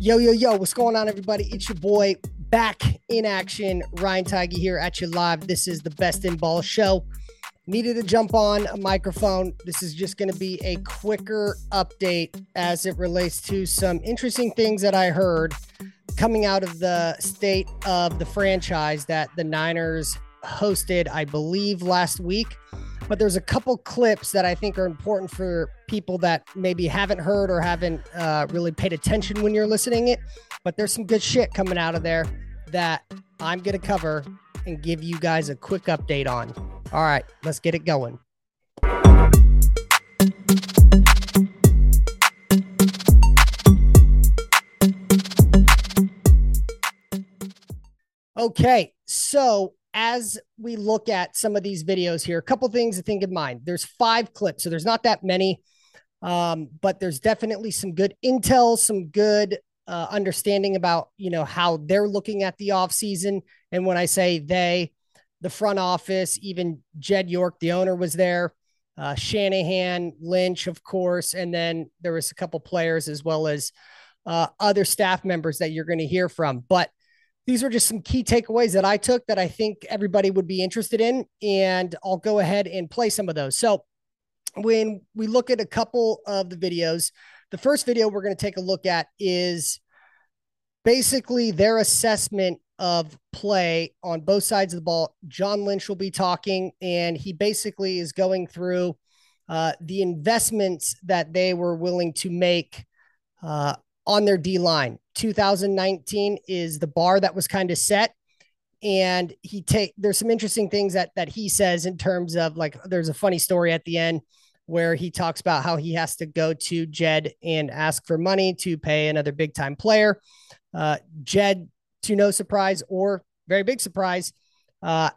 Yo, yo, yo, what's going on, everybody? It's your boy back in action. Ryan Theige here at you live. This is the Best in Ball show. Needed to jump on a microphone. This is just going to be a quicker update as it relates to some interesting things that I heard coming out of the state of the franchise that the Niners hosted, I believe, last week but there's a couple clips that I think are important for people that maybe haven't heard or haven't uh, really paid attention when you're listening it. But there's some good shit coming out of there that I'm to cover and give you guys a quick update on. All right, let's get it going. Okay, so as we look at some of these videos here, a couple things to think in mind. There's five clips, so there's not that many, um, but there's definitely some good intel, some good uh, understanding about you know how they're looking at the off season. And when I say they, the front office, even Jed York, the owner, was there. Uh, Shanahan, Lynch, of course, and then there was a couple players as well as uh, other staff members that you're going to hear from. But these are just some key takeaways that I took that I think everybody would be interested in. And I'll go ahead and play some of those. So, when we look at a couple of the videos, the first video we're going to take a look at is basically their assessment of play on both sides of the ball. John Lynch will be talking, and he basically is going through uh, the investments that they were willing to make uh, on their D line. 2019 is the bar that was kind of set. And he take there's some interesting things that that he says in terms of like there's a funny story at the end where he talks about how he has to go to Jed and ask for money to pay another big time player. Uh, Jed, to no surprise or very big surprise, uh,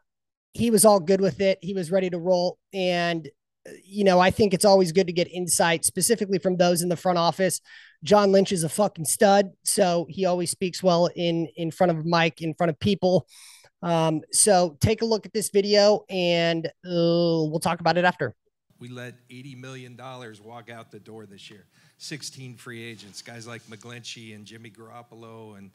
he was all good with it. He was ready to roll. And, you know, I think it's always good to get insight specifically from those in the front office John Lynch is a fucking stud, so he always speaks well in in front of mic, in front of people. Um, so take a look at this video, and uh, we'll talk about it after. We let $80 million walk out the door this year. 16 free agents, guys like McGlinchey and Jimmy Garoppolo, and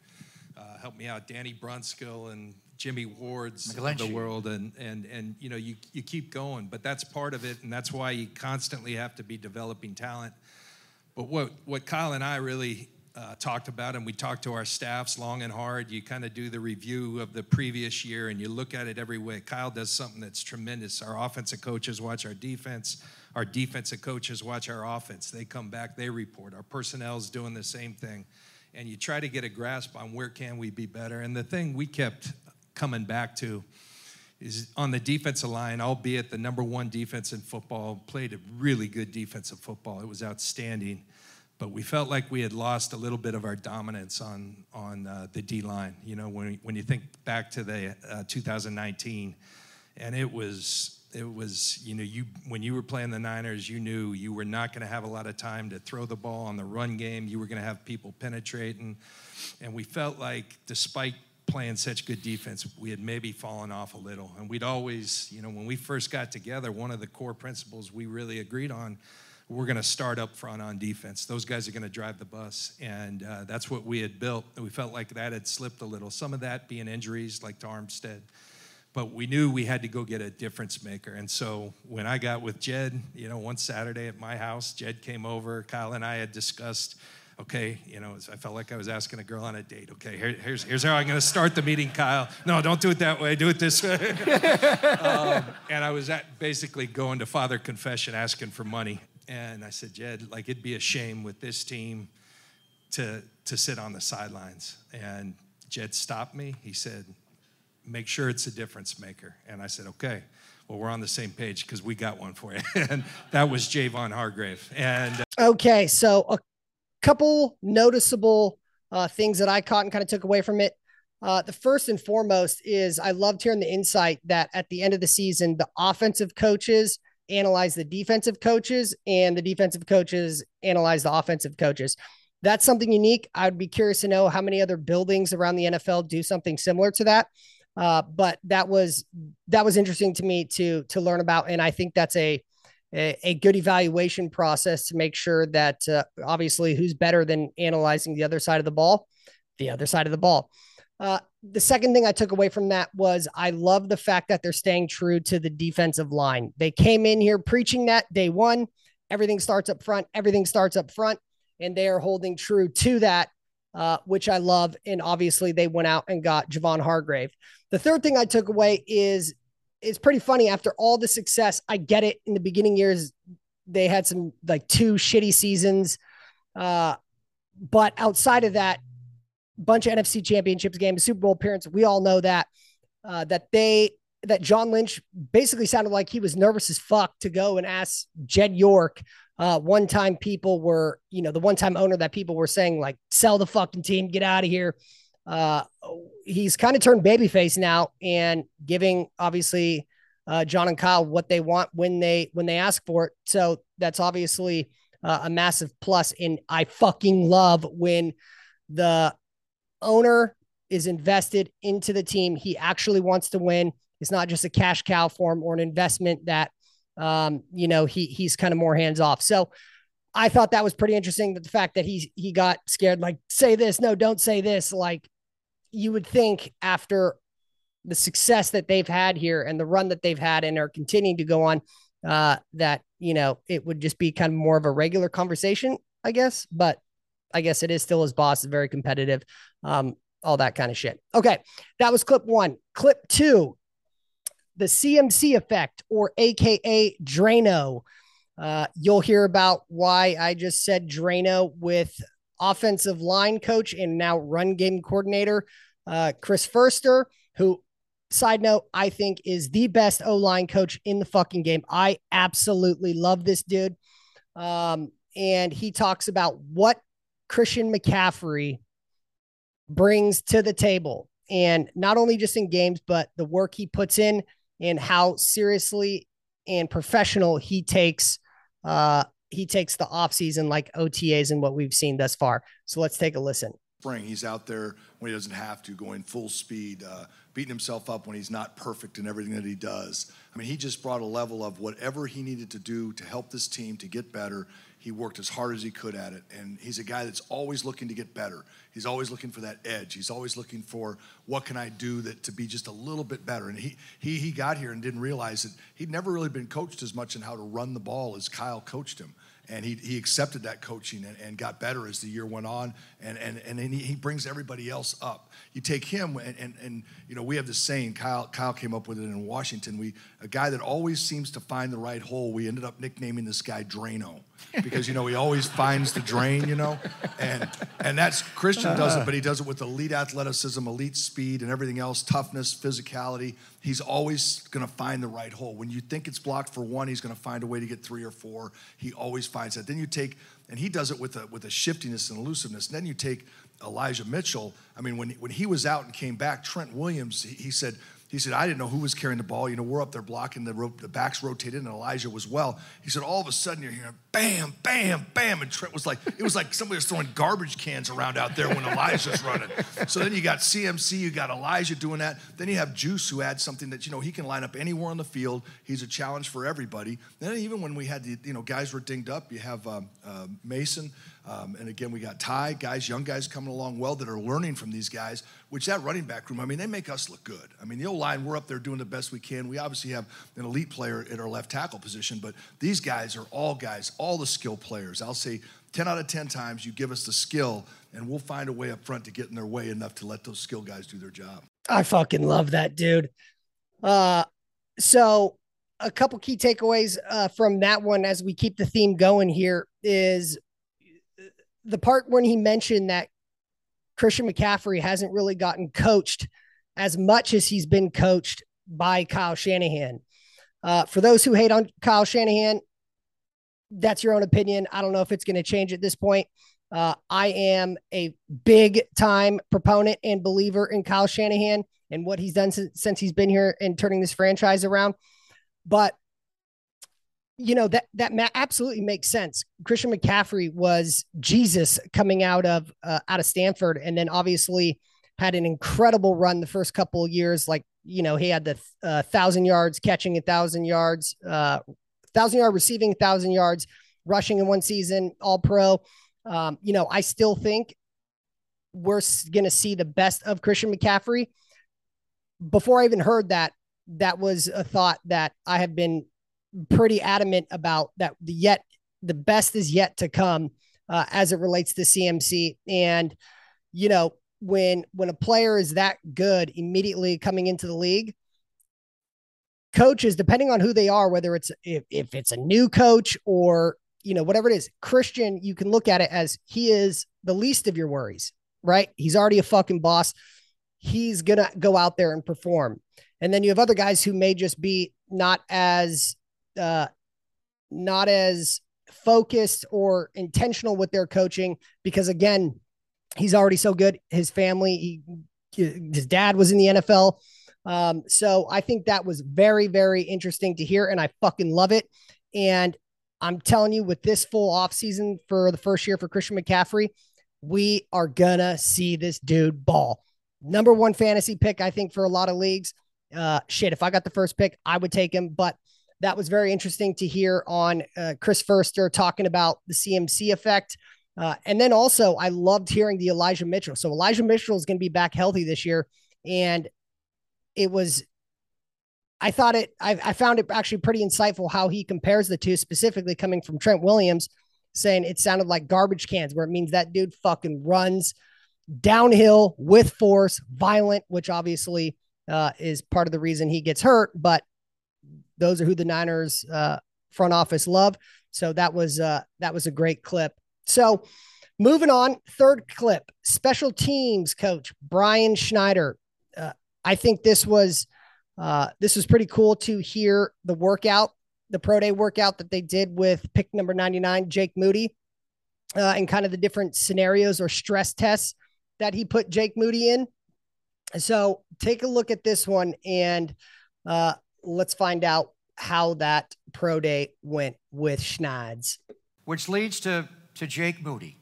uh, help me out, Danny Brunskill and Jimmy Ward's of the world, and and and you know you you keep going, but that's part of it, and that's why you constantly have to be developing talent but what, what Kyle and I really uh, talked about, and we talked to our staffs long and hard. You kind of do the review of the previous year and you look at it every way. Kyle does something that's tremendous. Our offensive coaches watch our defense, our defensive coaches watch our offense. They come back, they report. Our personnel is doing the same thing. And you try to get a grasp on where can we be better. And the thing we kept coming back to is on the defensive line, albeit the number one defense in football, played a really good defensive football. It was outstanding. But we felt like we had lost a little bit of our dominance on, on uh, the D line. You know, when, when you think back to the uh, 2019, and it was it was you know you when you were playing the Niners, you knew you were not going to have a lot of time to throw the ball on the run game. You were going to have people penetrating, and we felt like despite playing such good defense, we had maybe fallen off a little. And we'd always, you know, when we first got together, one of the core principles we really agreed on, we're going to start up front on defense. Those guys are going to drive the bus. And uh, that's what we had built. We felt like that had slipped a little. Some of that being injuries, like to Armstead. But we knew we had to go get a difference maker. And so when I got with Jed, you know, one Saturday at my house, Jed came over. Kyle and I had discussed okay, you know, I felt like I was asking a girl on a date. Okay, here, here's, here's how I'm going to start the meeting, Kyle. No, don't do it that way. Do it this way. um, and I was at basically going to Father Confession asking for money. And I said, Jed, like it'd be a shame with this team to, to sit on the sidelines. And Jed stopped me. He said, make sure it's a difference maker. And I said, okay well, we're on the same page because we got one for you. and that was Javon Hargrave. And uh, okay, so a couple noticeable uh, things that I caught and kind of took away from it. Uh, the first and foremost is I loved hearing the insight that at the end of the season, the offensive coaches analyze the defensive coaches and the defensive coaches analyze the offensive coaches. That's something unique. I'd be curious to know how many other buildings around the NFL do something similar to that. Uh, but that was that was interesting to me to to learn about, and I think that's a a, good evaluation process to make sure that uh, obviously who's better than analyzing the other side of the ball, the other side of the ball. Uh, the second thing I took away from that was I love the fact that they're staying true to the defensive line. They came in here preaching that day one. Everything starts up front. Everything starts up front, and they are holding true to that, uh, which I love. And obviously, they went out and got Javon Hargrave. The third thing I took away is it's pretty funny after all the success. I get it. In the beginning years, they had some like two shitty seasons, uh, but outside of that, bunch of NFC championships games, Super Bowl appearance. We all know that, uh, that they, that John Lynch basically sounded like he was nervous as fuck to go and ask Jed York. Uh, one time people were, you know, the one time owner that people were saying like, sell the fucking team, get out of here. Uh, he's kind of turned babyface now and giving obviously uh, John and Kyle what they want when they when they ask for it. So that's obviously uh, a massive plus. And I fucking love when the owner is invested into the team. He actually wants to win. It's not just a cash cow form or an investment that, um, you know, he he's kind of more hands off. So I thought that was pretty interesting. That the fact that he he got scared, like say this, no, don't say this. Like you would think after the success that they've had here and the run that they've had and are continuing to go on, uh, that you know it would just be kind of more of a regular conversation, I guess. But I guess it is still his boss, very competitive, um, all that kind of shit. Okay, that was clip one. Clip two, the CMC effect, or AKA Drano. Uh, you'll hear about why I just said Drano with offensive line coach and now run game coordinator, uh, Chris Foerster, who, side note, I think is the best O line coach in the fucking game. I absolutely love this dude. Um, and he talks about what Christian McCaffrey brings to the table. And not only just in games, but the work he puts in and how seriously and professional he takes uh he takes the offseason like OTAs and what we've seen thus far. So let's take a listen. Spring, he's out there when he doesn't have to, going full speed, uh, beating himself up when he's not perfect in everything that he does. I mean, he just brought a level of whatever he needed to do to help this team to get better he worked as hard as he could at it. And he's a guy that's always looking to get better. He's always looking for that edge. He's always looking for what can I do that to be just a little bit better. And he he he got here and didn't realize that he'd never really been coached as much in how to run the ball as Kyle coached him and he, he accepted that coaching and, and got better as the year went on and, and, and he, he brings everybody else up you take him and, and, and you know we have this saying kyle, kyle came up with it in washington we a guy that always seems to find the right hole we ended up nicknaming this guy drano because you know he always finds the drain you know and and that's christian does it but he does it with elite athleticism elite speed and everything else toughness physicality he's always going to find the right hole. When you think it's blocked for one, he's going to find a way to get three or four. He always finds that. Then you take, and he does it with a, with a shiftiness and elusiveness. And then you take Elijah Mitchell. I mean, when, when he was out and came back, Trent Williams, he, he said, he said, I didn't know who was carrying the ball. You know, we're up there blocking, the, the backs rotated, and Elijah was well. He said, all of a sudden you're hearing bam, bam, bam. And Trent was like, it was like somebody was throwing garbage cans around out there when Elijah's running. So then you got CMC, you got Elijah doing that. Then you have Juice, who adds something that, you know, he can line up anywhere on the field. He's a challenge for everybody. Then even when we had the, you know, guys were dinged up, you have um, uh, Mason. Um, and again, we got Ty, guys, young guys coming along well that are learning from these guys, which that running back room, I mean, they make us look good. I mean, the O line, we're up there doing the best we can. We obviously have an elite player at our left tackle position, but these guys are all guys, all the skill players. I'll say 10 out of 10 times you give us the skill, and we'll find a way up front to get in their way enough to let those skill guys do their job. I fucking love that, dude. Uh, so a couple key takeaways uh, from that one as we keep the theme going here is the part when he mentioned that Christian McCaffrey hasn't really gotten coached as much as he's been coached by Kyle Shanahan. Uh, for those who hate on Kyle Shanahan, that's your own opinion. I don't know if it's going to change at this point. Uh, I am a big time proponent and believer in Kyle Shanahan and what he's done since, since he's been here and turning this franchise around. But you know that that ma- absolutely makes sense. Christian McCaffrey was Jesus coming out of uh, out of Stanford, and then obviously had an incredible run the first couple of years. Like you know, he had the uh, thousand yards catching, a thousand yards uh, thousand yard receiving, thousand yards rushing in one season, all pro. Um, you know, I still think we're going to see the best of Christian McCaffrey. Before I even heard that, that was a thought that I have been pretty adamant about that the yet the best is yet to come uh, as it relates to CMC. And, you know, when when a player is that good immediately coming into the league, coaches, depending on who they are, whether it's if, if it's a new coach or you know whatever it is, Christian, you can look at it as he is the least of your worries, right? He's already a fucking boss. He's gonna go out there and perform. And then you have other guys who may just be not as uh not as focused or intentional with their coaching because again he's already so good. His family he, his dad was in the NFL um, so I think that was very very interesting to hear and I fucking love it. And I'm telling you with this full off season for the first year for Christian McCaffrey we are gonna see this dude ball. Number one fantasy pick I think for a lot of leagues. Uh shit if I got the first pick I would take him but that was very interesting to hear on uh, Chris Foerster talking about the CMC effect. Uh, and then also, I loved hearing the Elijah Mitchell. So Elijah Mitchell is going to be back healthy this year, and it was. I thought it. I, I found it actually pretty insightful how he compares the two, specifically coming from Trent Williams, saying it sounded like garbage cans, where it means that dude fucking runs downhill with force, violent, which obviously uh, is part of the reason he gets hurt. But those are who the Niners uh, front office love. So that was uh, that was a great clip. So moving on, third clip, special teams coach Brian Schneider. Uh, I think this was uh, this was pretty cool to hear the workout, the pro day workout that they did with pick number 99, Jake Moody, uh, and kind of the different scenarios or stress tests that he put Jake Moody in. So take a look at this one and uh, let's find out how that pro day went with Schneid's. Which leads to, to Jake Moody,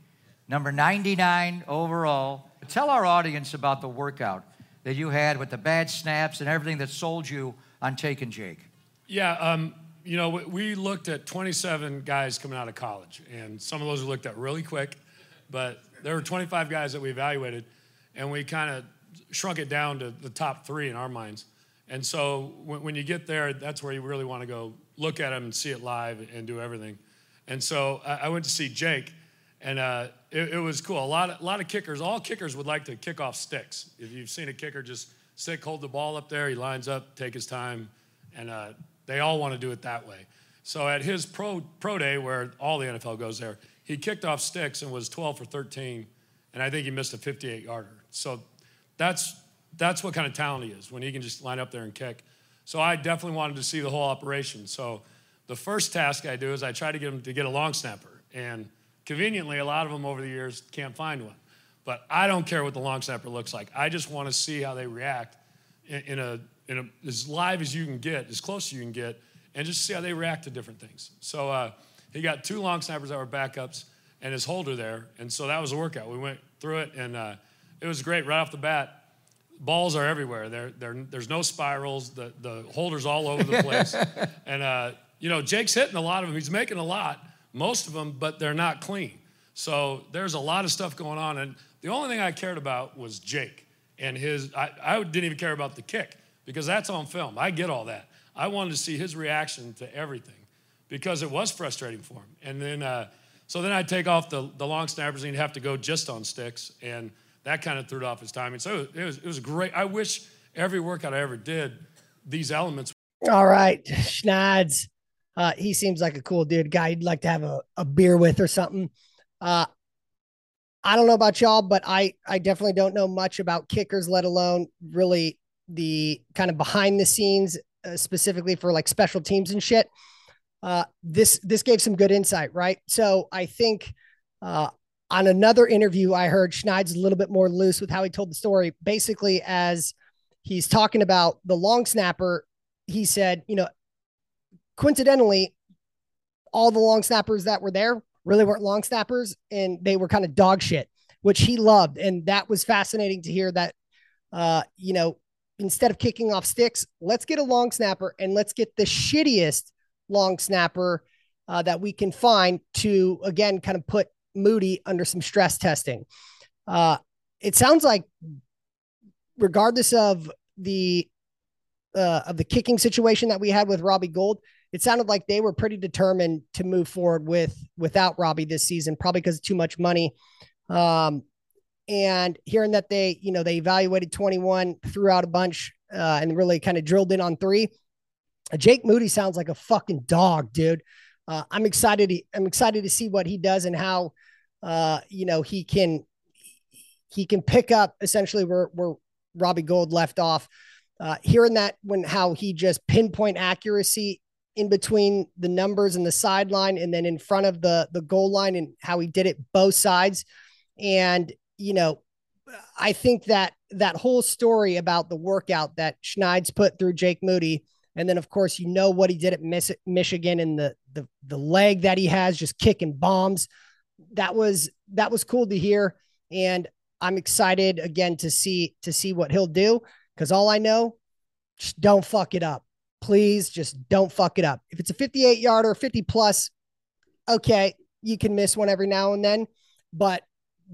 number 99 overall. Tell our audience about the workout that you had with the bad snaps and everything that sold you on taking Jake. Yeah, um, you know, we looked at 27 guys coming out of college, and some of those we looked at really quick, but there were 25 guys that we evaluated, and we kind of shrunk it down to the top three in our minds. And so when, when you get there, that's where you really want to go look at them and see it live and do everything. And so I, I went to see Jake, and uh, it, it, was cool. A lot, of, a lot of kickers, all kickers would like to kick off sticks. If you've seen a kicker just stick, hold the ball up there, he lines up, take his time, and uh, they all want to do it that way. So at his pro, pro day, where all the NFL goes there, he kicked off sticks and was 12 for 13, and I think he missed a 58 yarder. So that's that's what kind of talent he is when he can just line up there and kick. So I definitely wanted to see the whole operation. So the first task I do is I try to get him to get a long snapper. And conveniently, a lot of them over the years can't find one. But I don't care what the long snapper looks like. I just want to see how they react in, in, a, in a, as live as you can get, as close as you can get, and just see how they react to different things. So uh, he got two long snappers that were backups and his holder there. And so that was a workout. We went through it, and uh, it was great right off the bat balls are everywhere. There, there's no spirals. The, the holders all over the place. and, uh, you know, Jake's hitting a lot of them. He's making a lot, most of them, but they're not clean. So there's a lot of stuff going on. And the only thing I cared about was Jake and his, I, I didn't even care about the kick because that's on film. I get all that. I wanted to see his reaction to everything because it was frustrating for him. And then, uh, so then I'd take off the, the long snappers and he'd have to go just on sticks. And that kind of threw off his timing. So it was, it was great. I wish every workout I ever did, these elements. All right, Schneid's. Uh, he seems like a cool dude, guy you'd like to have a, a beer with or something. Uh, I don't know about y'all, but I I definitely don't know much about kickers, let alone really the kind of behind the scenes, uh, specifically for like special teams and shit. Uh, this this gave some good insight, right? So I think uh, on another interview, I heard Schneid's a little bit more loose with how he told the story. Basically, as he's talking about the long snapper, he said, you know, coincidentally, all the long snappers that were there really weren't long snappers and they were kind of dog shit, which he loved. And that was fascinating to hear that, uh, you know, instead of kicking off sticks, let's get a long snapper and let's get the shittiest long snapper uh, that we can find to again kind of put Moody under some stress testing. Uh, it sounds like, regardless of the uh, of the kicking situation that we had with Robbie Gould, it sounded like they were pretty determined to move forward with without Robbie this season, probably because of too much money. Um, and hearing that they, you know, they evaluated 21, threw out a bunch, uh, and really kind of drilled in on three. Jake Moody sounds like a fucking dog, dude. Uh, I'm excited. I'm excited to see what he does and how, uh, you know, he can he can pick up essentially where where Robbie Gould left off. Uh, hearing that when how he just pinpoint accuracy in between the numbers and the sideline and then in front of the the goal line and how he did it both sides and you know i think that that whole story about the workout that schneids put through jake moody and then of course you know what he did at michigan and the, the the leg that he has just kicking bombs that was that was cool to hear and i'm excited again to see to see what he'll do because all i know just don't fuck it up please just don't fuck it up. If it's a 58 yarder, 50 plus, okay, you can miss one every now and then, but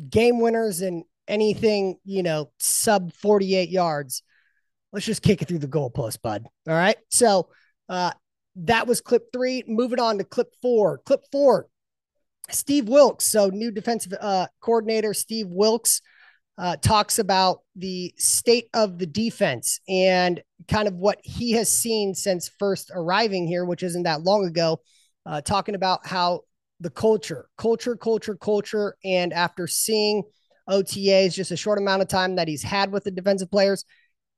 game winners and anything, you know, sub 48 yards, let's just kick it through the goalpost, bud. All right. So, uh, that was clip three. Moving on to clip four. Clip four, Steve Wilks. So, new defensive uh, coordinator, Steve Wilks, uh, talks about the state of the defense and kind of what he has seen since first arriving here, which isn't that long ago, uh, talking about how the culture, culture, culture, culture. And after seeing OTAs, just a short amount of time that he's had with the defensive players,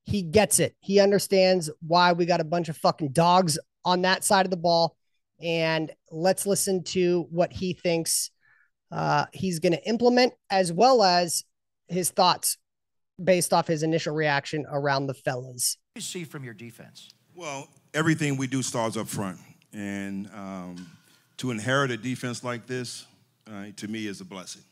he gets it. He understands why we got a bunch of fucking dogs on that side of the ball. And let's listen to what he thinks uh, he's going to implement, as well as his thoughts based off his initial reaction around the fellas. you see from your defense? Well, everything we do starts up front. And um, to inherit a defense like this, uh, to me, is a blessing.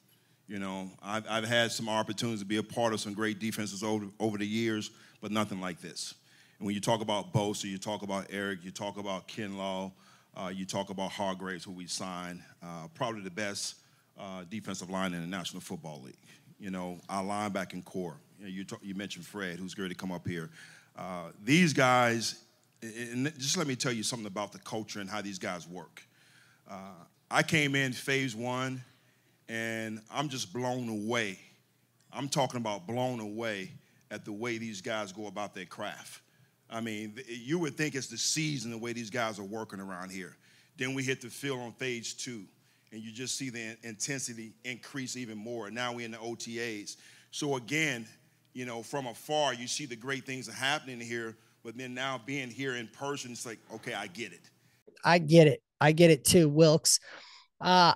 You know, I've, I've had some opportunities to be a part of some great defenses over, over the years, but nothing like this. And when you talk about Bosa, you talk about Arik, you talk about Kinlaw, uh, you talk about Hargreaves, who we signed, uh, probably the best uh, defensive line in the National Football League you know, our linebacking corps. You, know, you, talk, you mentioned Fred, who's going to come up here. Uh, these guys, and just let me tell you something about the culture and how these guys work. Uh, I came in phase one, and I'm just blown away. I'm talking about blown away at the way these guys go about their craft. I mean, you would think it's the season the way these guys are working around here. Then we hit the field on phase two and you just see the intensity increase even more. Now we're in the OTAs. So again, you know, from afar, you see the great things happening here, but then now being here in person, it's like, okay, I get it. I get it. I get it too, Wilks. Uh,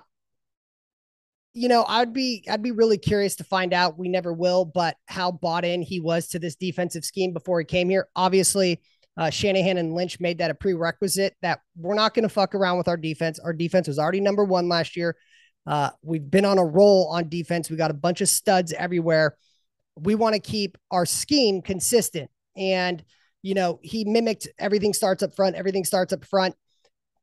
you know, I'd be I'd be really curious to find out. We never will, but how bought in he was to this defensive scheme before he came here. Obviously, uh, Shanahan and Lynch made that a prerequisite that we're not going to fuck around with our defense. Our defense was already number one last year. Uh, we've been on a roll on defense. We got a bunch of studs everywhere. We want to keep our scheme consistent. And, you know, he mimicked everything starts up front, everything starts up front.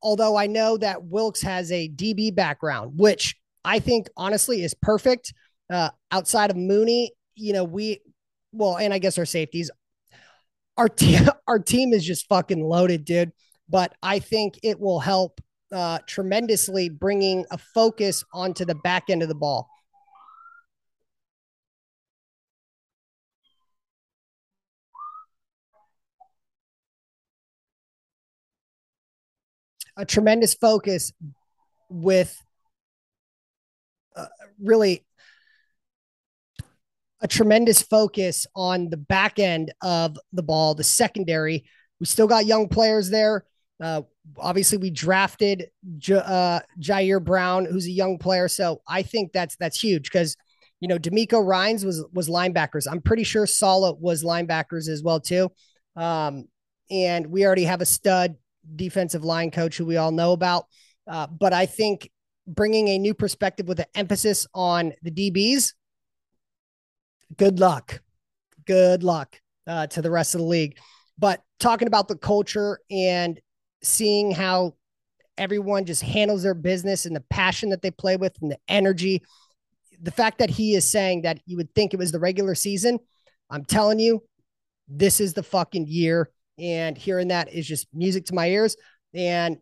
Although I know that Wilks has a DB background, which I think honestly is perfect. Uh, outside of Mooney, you know, we, well, and I guess our safeties, our team our team is just fucking loaded, dude. But I think it will help uh, tremendously bringing a focus onto the back end of the ball. A tremendous focus with really a tremendous focus on the back end of the ball, the secondary. We still got young players there. Uh, obviously, we drafted J- uh, Ji'Ayir Brown, who's a young player. So I think that's that's huge because you know DeMeco Ryans was was linebackers. I'm pretty sure Saleh was linebackers as well too. Um, and we already have a stud defensive line coach who we all know about. Uh, but I think bringing a new perspective with an emphasis on the DBs good luck. Good luck uh, to the rest of the league. But talking about the culture and seeing how everyone just handles their business and the passion that they play with and the energy. The fact that he is saying that you would think it was the regular season, I'm telling you, this is the fucking year. And hearing that is just music to my ears. And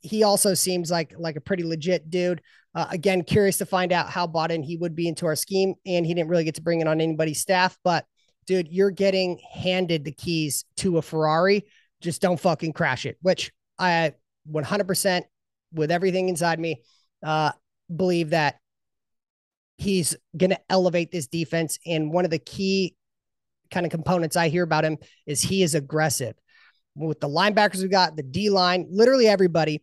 he also seems like like a pretty legit dude. Uh, again, curious to find out how bought in he would be into our scheme, and he didn't really get to bring it on anybody's staff. But dude, you're getting handed the keys to a Ferrari. Just don't fucking crash it. Which I 100% with everything inside me uh, believe that he's going to elevate this defense. And one of the key kind of components I hear about him is he is aggressive with the linebackers we got, the D line, literally everybody.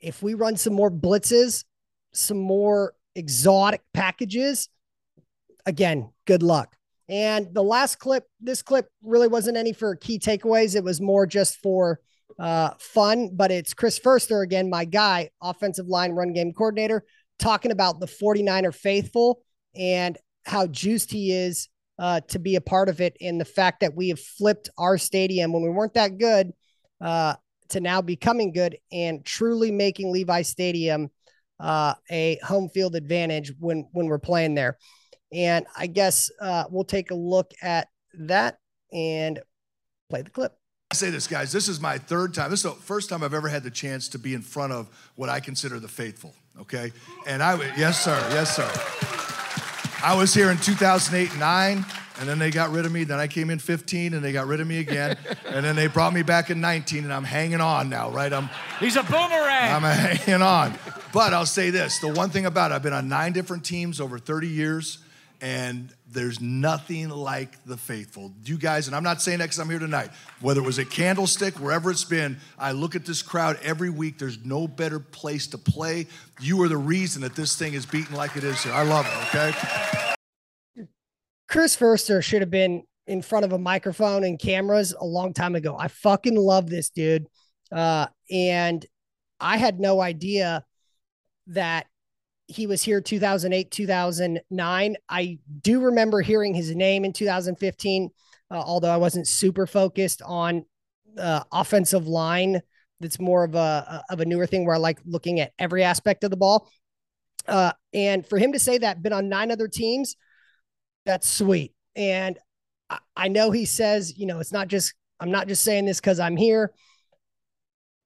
If we run some more blitzes, some more exotic packages, again, good luck. And the last clip, this clip really wasn't any for key takeaways. It was more just for uh, fun, but it's Chris Foerster again, my guy, offensive line run game coordinator, talking about the 49er faithful and how juiced he is uh, to be a part of it. And the fact that we have flipped our stadium when we weren't that good uh, to now becoming good and truly making Levi Stadium uh, a home field advantage when when we're playing there. And I guess uh, we'll take a look at that and play the clip. I say this, guys. This is my third time. This is the first time I've ever had the chance to be in front of what I consider the faithful. Okay, and I, would yes, sir, yes, sir. I was here in 2008 and 9, and then they got rid of me. Then I came in 15, and they got rid of me again. and then they brought me back in 19, and I'm hanging on now, right? I'm He's a boomerang. I'm hanging on. But I'll say this the one thing about it, I've been on nine different teams over 30 years, and there's nothing like the faithful. You guys, and I'm not saying that because I'm here tonight, whether it was at Candlestick, wherever it's been, I look at this crowd every week. There's no better place to play. You are the reason that this thing is beaten like it is here. I love it, okay? Chris Foerster should have been in front of a microphone and cameras a long time ago. I fucking love this dude. Uh, and I had no idea that he was here 2008, 2009. I do remember hearing his name in 2015, uh, although I wasn't super focused on uh, offensive line. That's more of a of a newer thing where I like looking at every aspect of the ball. Uh, and for him to say that, been on nine other teams, that's sweet. And I, I know he says, you know, it's not just I'm not just saying this because I'm here.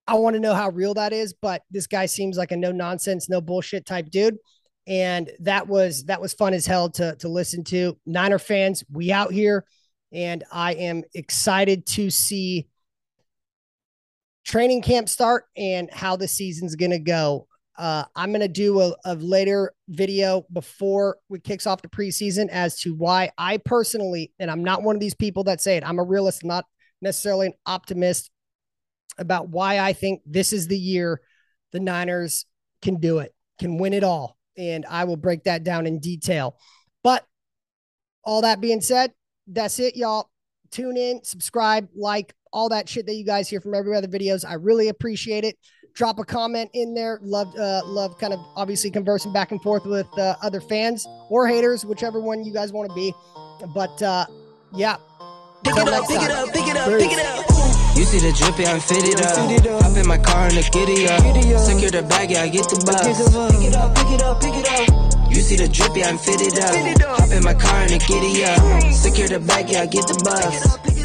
I want to know how real that is, but this guy seems like a no nonsense, no bullshit type dude. And that was that was fun as hell to to listen to. Niner fans, we out here, and I am excited to see training camp start and how the season's gonna go. Uh, I'm gonna do a, a later video before we kicks off the preseason as to why I personally, and I'm not one of these people that say it. I'm a realist, not necessarily an optimist about why I think this is the year the Niners can do it, can win it all. And I will break that down in detail. But all that being said, that's it, y'all. Tune in, subscribe, like all that shit that you guys hear from every other videos. I really appreciate it. Drop a comment in there. Love, uh, love kind of obviously conversing back and forth with uh, other fans or haters, whichever one you guys want to be. But uh, yeah, Pick it up, pick it up, pick it up, pick it up. You see the drippy, I'm fitted up. Hop in my car and the giddy up. Secure the bag, yeah, I get the bus. Pick it up, pick it up, pick it up. You see the drippy, I'm fitted up. Hop in my car and the giddy up. Secure the bag, yeah, I get the bus.